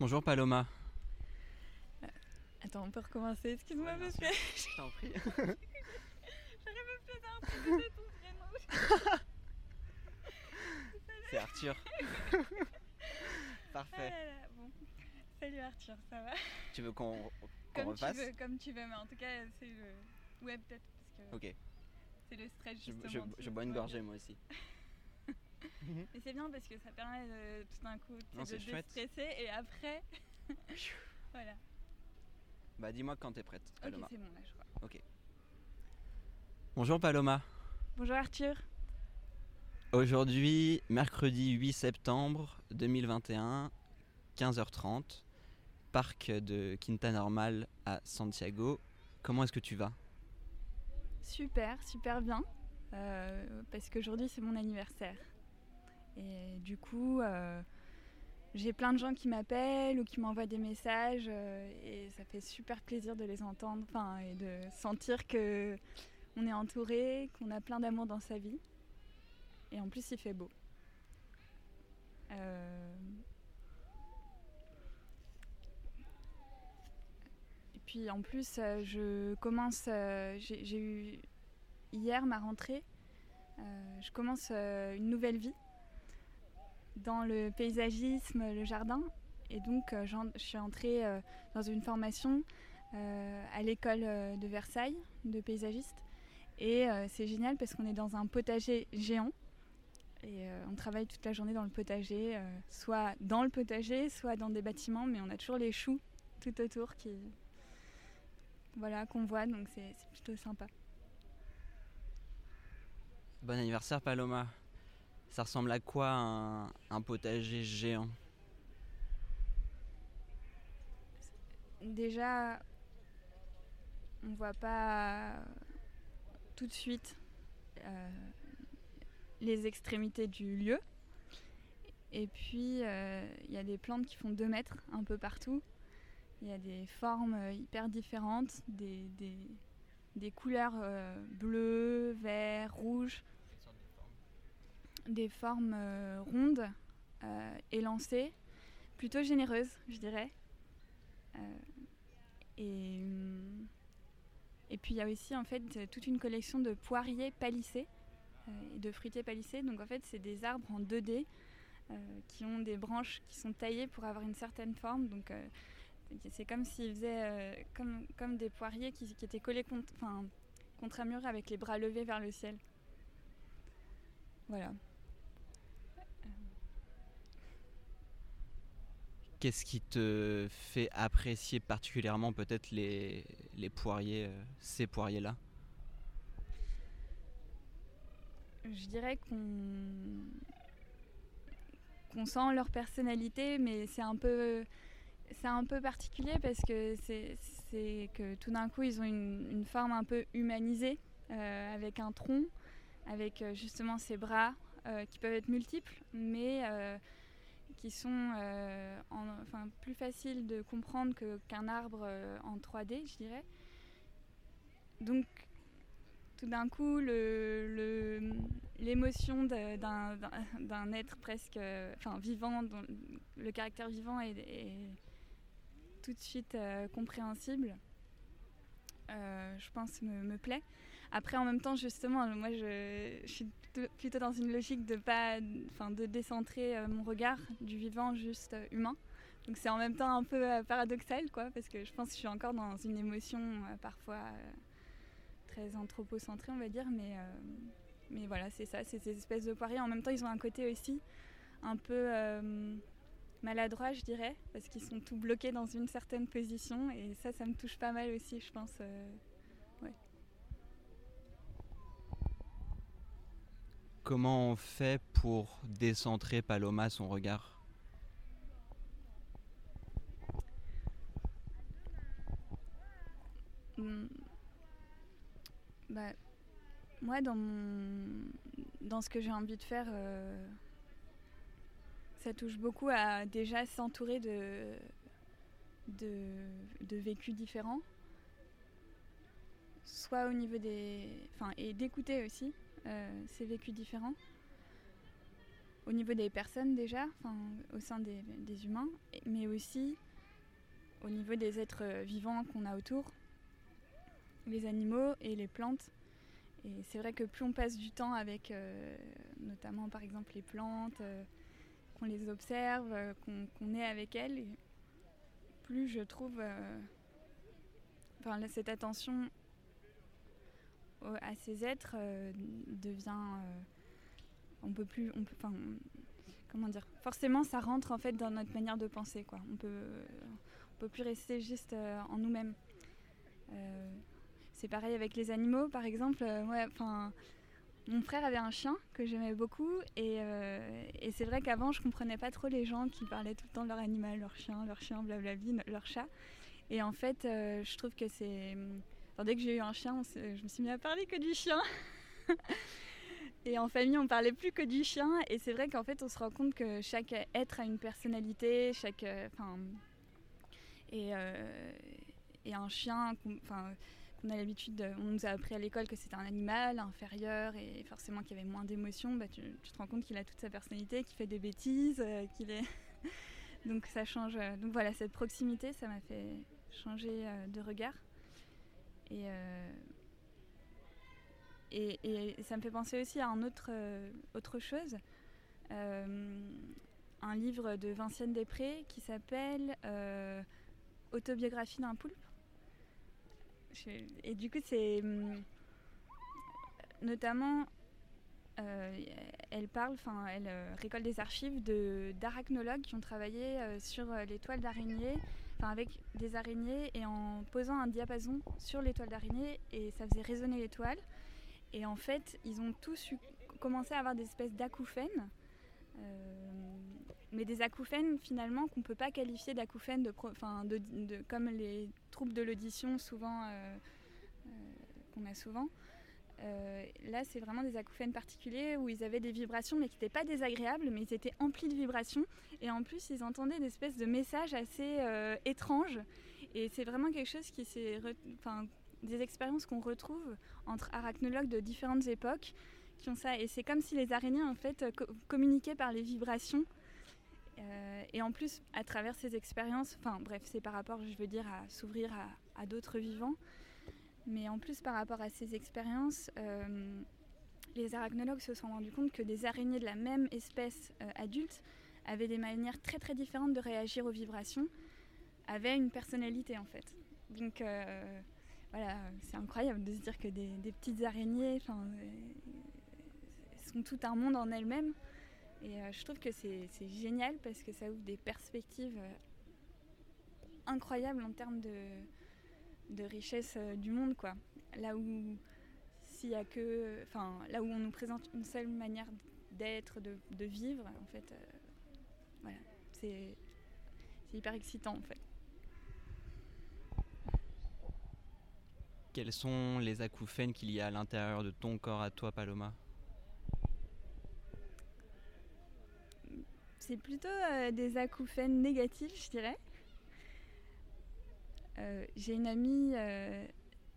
Bonjour Paloma. Attends, on peut recommencer, excuse-moi Ouais, que Je t'en prie. j'arrive plus à interpréter ton prénom. C'est Arthur. Ah Parfait. là là, bon. Salut Arthur, ça va? Tu veux qu'on qu'on Comme tu refasse? veux, comme tu veux, mais en tout cas c'est le... Ouais peut-être parce que Ok, c'est le stress je, justement. je- tu je bois une gorgée moi aussi. Mais c'est bien parce que ça permet de, tout d'un coup Non, de déstresser et après... voilà. Bah dis-moi quand t'es prête, Ok Paloma. c'est bon là je crois. Bonjour Paloma. Bonjour Arthur. Aujourd'hui, mercredi 8 septembre 2021, 15h30, parc de Quinta Normal à Santiago. Comment est-ce que tu vas? Super, super bien. euh, parce qu'aujourd'hui c'est mon anniversaire. Et du coup, euh, j'ai plein de gens qui m'appellent ou qui m'envoient des messages euh, et ça fait super plaisir de les entendre, et de sentir que on est entouré, qu'on a plein d'amour dans sa vie. Et en plus il fait beau. Euh, Et puis en plus, je commence, j'ai eu hier ma rentrée, je commence une nouvelle vie dans le paysagisme, le jardin. Et donc euh, je suis entrée euh, dans une formation euh, à l'école de Versailles de paysagiste. Et c'est génial parce qu'on est dans un potager géant. Et on travaille toute la journée dans le potager, soit dans le potager, soit dans des bâtiments, mais on a toujours les choux tout autour qui, voilà, qu'on voit, donc c'est plutôt sympa. Bon anniversaire Paloma. Ça ressemble à quoi un, potager géant? Déjà, on voit pas tout de suite euh, les extrémités du lieu. Et puis, euh, il y a des plantes qui font 2 mètres un peu partout. Il y a des formes euh, hyper différentes, des, couleurs bleues, vert, rouge, des formes euh, rondes, euh, élancées, plutôt généreuses, je dirais. Euh, et, et puis il y a aussi en fait toute une collection de poiriers palissés et de fruitiers palissés. Donc en fait c'est des arbres en 2D euh, qui ont des branches qui sont taillées pour avoir une certaine forme. Donc c'est comme s'ils faisaient comme, comme des poiriers qui, qui étaient collés contre, contre un mur avec les bras levés vers le ciel. Voilà. Qu'est-ce qui te fait apprécier particulièrement peut-être les, les poiriers, euh, ces poiriers-là? Je dirais qu'on qu'on sent leur personnalité, mais c'est un peu c'est un peu particulier parce que c'est que tout d'un coup ils ont une, forme un peu humanisée euh, avec un tronc, avec euh, justement ces bras qui peuvent être multiples, mais qui sont euh, en- enfin, plus faciles de comprendre qu'un arbre euh, en 3D, je dirais. Donc tout d'un coup, l'émotion d'un être presque euh, vivant, dont le caractère vivant est, tout de suite compréhensible, je pense, me, me plaît. Après, en même temps, justement, moi, je, suis plutôt- dans une logique de pas, enfin, de décentrer euh, mon regard du vivant juste euh, humain. Donc c'est en même temps un peu euh, paradoxal, quoi, parce que je pense que je suis encore dans une émotion parfois très anthropocentrée, on va dire, mais, mais voilà, c'est ça, c'est ces espèces de poiriers. En même temps, ils ont un côté aussi un peu maladroit, je dirais, parce qu'ils sont tout bloqués dans une certaine position, et ça, ça me touche pas mal aussi, je pense. Comment on fait pour décentrer Paloma son regard? Hmm. Bah, moi, dans, dans ce que j'ai envie de faire, euh, ça touche beaucoup à déjà s'entourer de vécus différents. Soit au niveau des. Enfin, et d'écouter aussi euh, ces vécus différents. au niveau des personnes déjà, au sein des, humains, mais aussi au niveau des êtres vivants qu'on a autour, les animaux et les plantes. Et c'est vrai que plus on passe du temps avec, euh, notamment par exemple les plantes, euh, qu'on les observe, euh, qu'on est avec elles, plus je trouve cette attention à ces êtres devient on peut plus enfin comment dire forcément ça rentre en fait dans notre manière de penser quoi on peut on peut plus rester juste en nous-mêmes c'est pareil avec les animaux, par exemple. Euh, enfin, mon frère avait un chien que j'aimais beaucoup euh, et, c'est vrai qu'avant je comprenais pas trop les gens qui parlaient tout le temps de leur animal, leur chien, leur chien, blablabla, leur chat. Et en fait, euh, je trouve que c'est. Dès que j'ai eu un chien, je me suis mis à parler que du chien. et en famille, on parlait plus que du chien. Et c'est vrai qu'en fait, on se rend compte que chaque être a une personnalité, chaque. Enfin. et, et un chien. Enfin on a l'habitude, on nous a appris à l'école que c'était un animal inférieur et forcément qu'il y avait moins d'émotions, bah, tu, te rends compte qu'il a toute sa personnalité, qu'il fait des bêtises, euh, qu'il est. Donc ça change. Euh, donc voilà, cette proximité, ça m'a fait changer euh, de regard. Et, et, ça me fait penser aussi à un autre, autre chose. un livre de Vinciane Després qui s'appelle Autobiographie d'un poulpe et du coup, c'est hum, notamment, euh, elle parle, enfin, elle euh, récolte des archives d'arachnologues qui ont travaillé euh, sur les toiles d'araignée, avec des araignées et en posant un diapason sur les toiles d'araignée et ça faisait résonner les toiles. Et en fait, ils ont tous commencé à avoir des espèces d'acouphènes. mais des acouphènes finalement qu'on ne peut pas qualifier d'acouphènes comme les troubles de l'audition souvent euh, euh, qu'on a souvent. Euh, là, c'est vraiment des acouphènes particuliers où ils avaient des vibrations, mais qui n'étaient pas désagréables, mais ils étaient emplis de vibrations. Et en plus, ils entendaient des espèces de messages assez étranges. Et c'est vraiment quelque chose qui s'est. Enfin, des expériences qu'on retrouve entre arachnologues de différentes époques qui ont ça. Et c'est comme si les araignées, en fait, communiquaient par les vibrations euh, et en plus, à travers ces expériences, enfin bref, c'est par rapport, je veux dire, à s'ouvrir à, d'autres vivants. Mais en plus, par rapport à ces expériences, euh, les arachnologues se sont rendus compte que des araignées de la même espèce euh, adulte avaient des manières très très différentes de réagir aux vibrations, avaient une personnalité en fait. Donc voilà, c'est incroyable de se dire que des, des petites araignées sont tout un monde en elles-mêmes. Et euh, je trouve que c'est génial parce que ça ouvre des perspectives euh, incroyables en termes de, de richesse euh, du monde. Quoi. Là où s'il y a que, enfin, là où on nous présente une seule manière d'être, de, de, vivre, en fait, voilà, c'est hyper excitant en fait. Quels sont les acouphènes qu'il y a à l'intérieur de ton corps à toi, Paloma? C'est plutôt euh, des acouphènes négatifs, je dirais. Euh, j'ai une amie euh,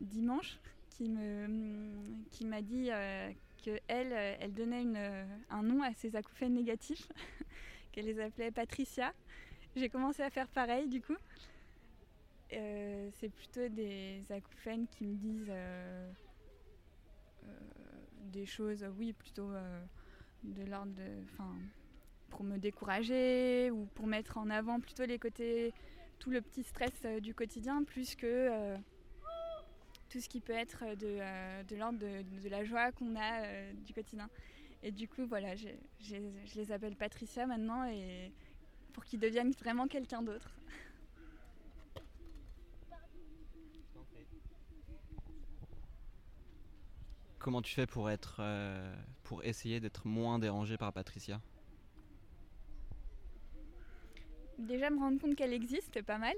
dimanche qui me qui m'a dit que elle, elle donnait un nom à ces acouphènes négatifs, qu'elle les appelait Patricia. J'ai commencé à faire pareil du coup. c'est plutôt des acouphènes qui me disent des choses, oui, plutôt de l'ordre de, pour me décourager ou pour mettre en avant plutôt les côtés, tout le petit stress euh, du quotidien, plus que euh, tout ce qui peut être de, euh, de l'ordre de, la joie qu'on a du quotidien. Et du coup, voilà, je les appelle Patricia maintenant et pour qu'ils deviennent vraiment quelqu'un d'autre. Comment tu fais pour être, pour essayer d'être moins dérangé par Patricia? Déjà me rendre compte qu'elle existe, pas mal.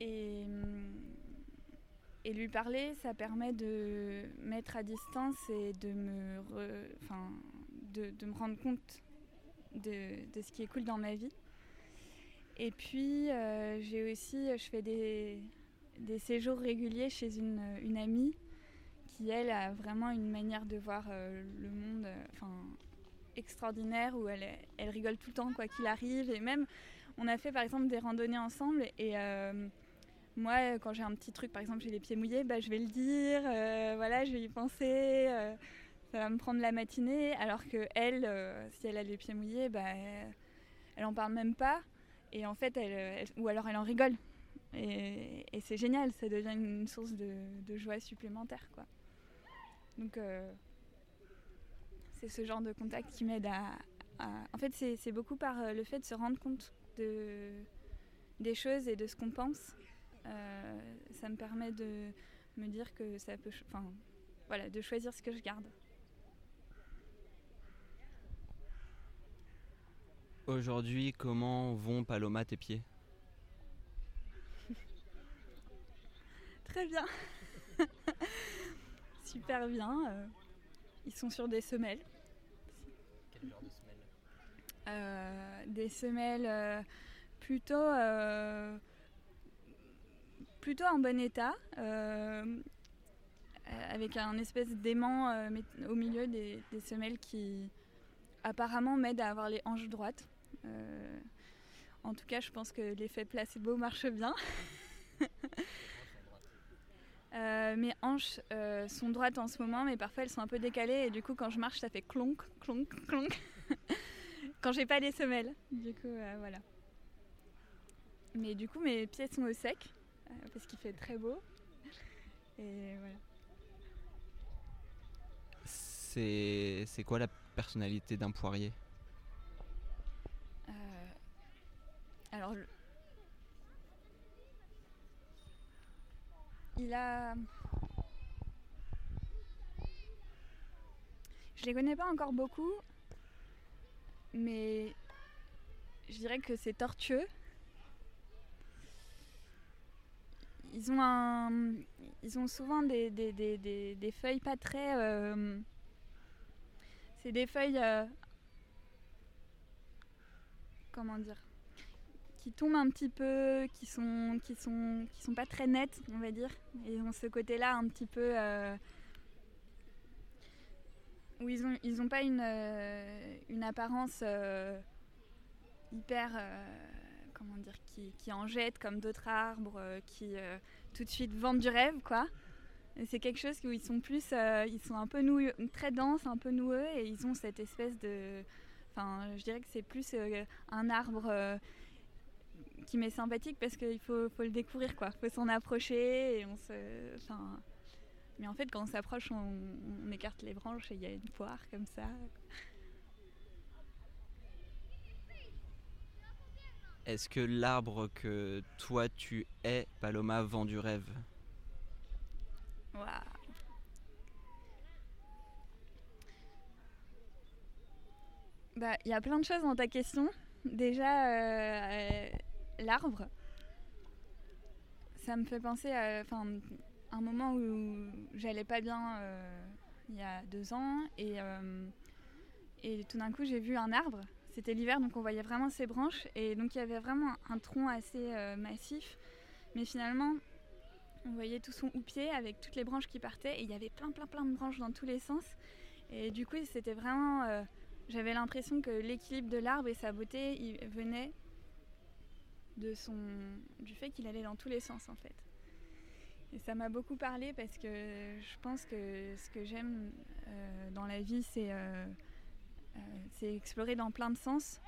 Et, lui parler, ça permet de mettre à distance et de me, enfin, de, me rendre compte de, ce qui est cool dans ma vie. Et puis, euh, j'ai aussi, je fais des, des, séjours réguliers chez une, une amie qui elle a vraiment une manière de voir le monde enfin extraordinaire où elle, elle rigole tout le temps quoi qu'il arrive et même on a fait par exemple des randonnées ensemble et moi, quand j'ai un petit truc, par exemple, j'ai les pieds mouillés, bah, je vais le dire, voilà, je vais y penser ça va me prendre la matinée, alors que elle, euh, si elle a les pieds mouillés, bah, elle, en parle même pas. Et en fait, elle, ou alors elle en rigole. Et, c'est génial, ça devient une source de, joie supplémentaire. Quoi. Donc, euh, c'est ce genre de contact qui m'aide à, En fait, c'est beaucoup par euh, le fait de se rendre compte de, des choses et de ce qu'on pense. ça me permet de me dire que ça peut. Enfin, voilà, de choisir ce que je garde. Aujourd'hui, comment vont Paloma tes pieds? Très bien. Super bien. Euh, ils sont sur des semelles. Quel genre de semelles euh, Des semelles euh, plutôt, plutôt en bon état. avec un espèce d'aimant au milieu des, des semelles qui apparemment m'aident à avoir les hanches droites. Euh, en tout cas, je pense que l'effet placebo marche bien. Euh, mes hanches euh, sont droites en ce moment, mais parfois elles sont un peu décalées et du coup, quand je marche, ça fait clonk, clonk, clonk. quand j'ai pas les semelles. Du coup, voilà. Mais du coup, mes pieds sont au sec parce qu'il fait très beau. Et voilà. C'est quoi la personnalité d'un poirier? Alors, il a. Je les connais pas encore beaucoup, mais je dirais que c'est tortueux. Ils ont un, ils ont souvent des, feuilles pas très. Euh, c'est des feuilles. Euh, comment dire? Qui tombent un petit peu, qui sont, qui sont, qui sont pas très nettes, on va dire. Et ont ce côté-là un petit peu euh, où ils ont, ils ont pas une, euh, une apparence euh, hyper, comment dire, qui, qui, en jette comme d'autres arbres, qui tout de suite vendent du rêve, quoi. C'est quelque chose où ils sont plus, ils sont un peu noueux, très denses, un peu noueux, et ils ont cette espèce de, enfin, je dirais que c'est plus un arbre qui m'est sympathique parce qu'il faut, faut, le découvrir quoi. Faut s'en approcher et on se. Enfin, mais en fait, quand on s'approche, on, écarte les branches et il y a une poire comme ça. Est-ce que l'arbre que toi tu es, Paloma, vend du rêve? Waouh Bah, il y a plein de choses dans ta question. Déjà, euh, l'arbre, ça me fait penser à un moment où j'allais pas bien euh, il y a deux ans et, euh, et tout d'un coup j'ai vu un arbre. C'était l'hiver donc on voyait vraiment ses branches et donc il y avait vraiment un tronc assez euh, massif. Mais finalement on voyait tout son houppier avec toutes les branches qui partaient et il y avait plein plein plein de branches dans tous les sens. Et du coup c'était vraiment... j'avais l'impression que l'équilibre de l'arbre et sa beauté il venait de son, du fait qu'il allait dans tous les sens en fait. Et ça m'a beaucoup parlé parce que je pense que ce que j'aime euh, dans la vie, c'est euh, euh, explorer dans plein de sens.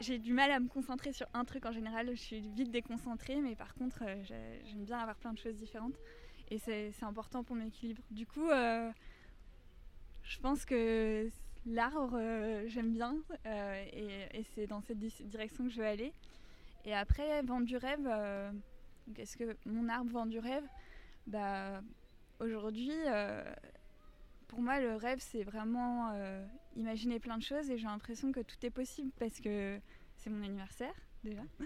J'ai du mal à me concentrer sur un truc en général, je suis vite déconcentrée, mais par contre, j'aime bien avoir plein de choses différentes. Et c'est important pour mon équilibre. Du coup, je pense que l'arbre, j'aime bien, et, et c'est dans cette direction que je veux aller. Et après, vendre du rêve, euh, est-ce que mon arbre vend du rêve? Bah, Aujourd'hui, euh, pour moi, le rêve, c'est vraiment euh, imaginer plein de choses et j'ai l'impression que tout est possible parce que c'est mon anniversaire déjà.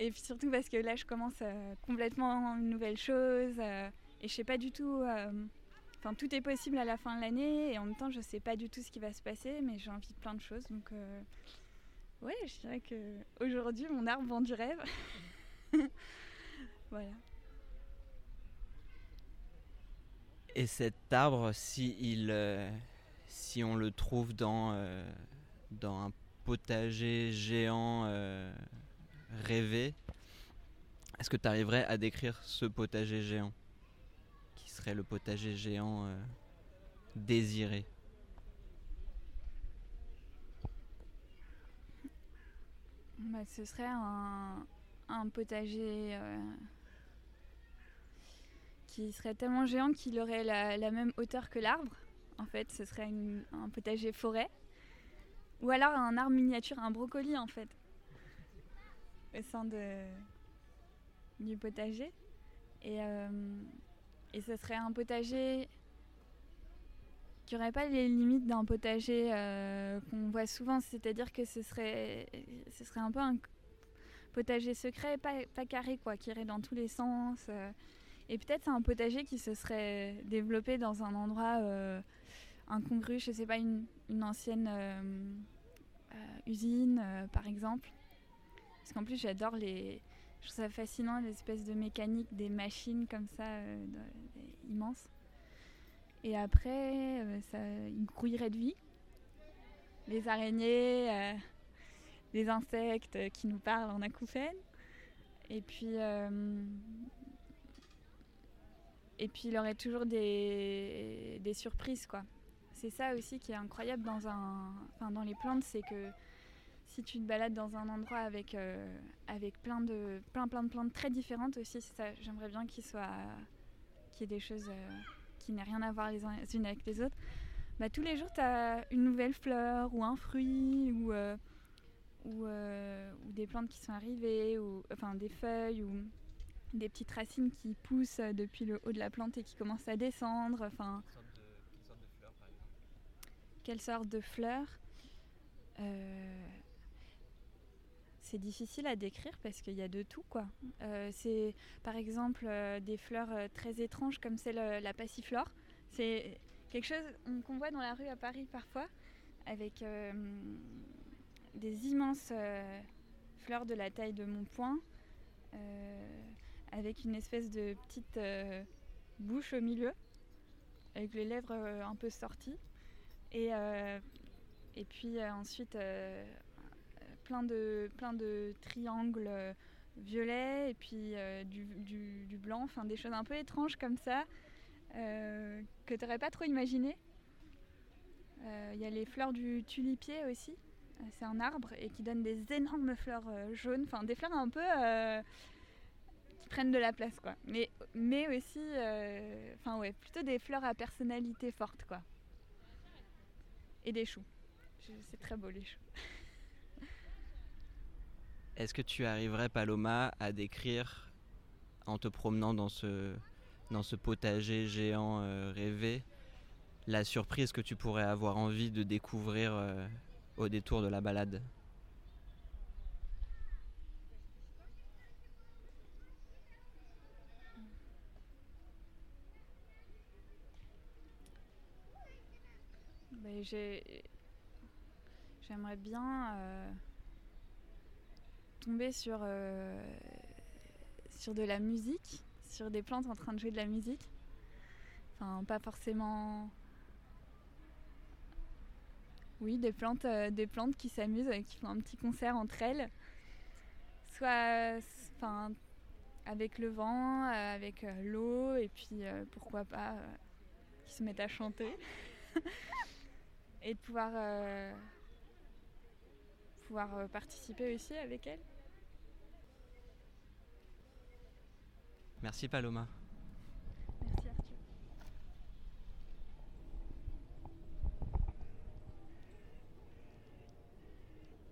Et puis surtout parce que là, je commence complètement une nouvelle chose et je sais pas du tout. Enfin, tout est possible à la fin de l'année et en même temps, je sais pas du tout ce qui va se passer, mais j'ai envie de plein de choses. Donc, Ouais, je dirais que aujourd'hui mon arbre vend du rêve. voilà. Et cet arbre, si, il, euh, si on le trouve dans, euh, dans un potager géant euh, rêvé, est-ce que tu arriverais à décrire ce potager géant Qui serait le potager géant désiré? Bah, ce serait un, un potager euh, qui serait tellement géant qu'il aurait la, même hauteur que l'arbre. En fait, ce serait un potager forêt. Ou alors un arbre miniature, un brocoli en fait. Au sein de, du potager. Et, euh, et ce serait un potager qui n'aurait pas les limites d'un potager euh, qu'on voit souvent. C'est-à-dire que ce serait, ce serait un peu un potager secret, pas, pas carré, quoi, qui irait dans tous les sens. euh. Et peut-être un potager qui se serait développé dans un endroit euh, incongru, je sais pas, une, une ancienne usine, par exemple. Parce qu'en plus, j'adore les. Je trouve ça fascinant, l'espèce de mécanique des machines comme ça, immenses. Et après, euh, ça, il grouillerait de vie. Les araignées, euh, les insectes qui nous parlent en acouphènes. Et puis, euh, et puis il aurait toujours des, surprises, quoi. C'est ça aussi qui est incroyable dans, un, enfin, dans les plantes, c'est que si tu te balades dans un endroit avec, euh, avec plein, de, plein, plein de plantes très différentes aussi, j'aimerais bien qu'il soit qu'il y ait des choses qui n'aient rien à voir les, unes avec les autres. Bah, tous les jours, tu as une nouvelle fleur ou un fruit ou, euh, ou, euh, ou des plantes qui sont arrivées, ou enfin des feuilles ou des petites racines qui poussent depuis le haut de la plante et qui commencent à descendre. Enfin, quelle sorte de fleurs Euh, C'est difficile à décrire parce qu'il y a de tout quoi. Euh, c'est par exemple euh, des fleurs euh, très étranges comme celle euh, la passiflore. C'est quelque chose on- qu'on voit dans la rue à Paris parfois avec des immenses fleurs de la taille de mon poing avec une espèce de petite bouche au milieu avec les lèvres un peu sorties et, et puis ensuite plein, de, plein de triangles euh, violets et puis euh, du, blanc, enfin des choses un peu étranges comme ça euh, que tu n'aurais pas trop imaginé. Il y a les fleurs du tulipier aussi, c'est un arbre et qui donne des énormes fleurs jaunes, enfin des fleurs un peu qui prennent de la place quoi. Mais, mais aussi, enfin ouais, plutôt des fleurs à personnalité forte quoi. Et des choux. C'est très beau les choux. Est-ce que tu arriverais, Paloma, à décrire, en te promenant dans ce, potager géant euh, rêvé, la surprise que tu pourrais avoir envie de découvrir euh, au détour de la balade? Ben, j'ai- J'aimerais bien euh, tomber sur, euh, sur de la musique, sur des plantes en train de jouer de la musique. Enfin, pas forcément. Oui, des plantes, euh, qui s'amusent, et qui font un petit concert entre elles. Soit euh, avec le vent, euh, avec euh, l'eau, et puis euh, pourquoi pas euh, qui se mettent à chanter. et de pouvoir, euh, pouvoir euh, participer aussi avec elles. Merci, Paloma.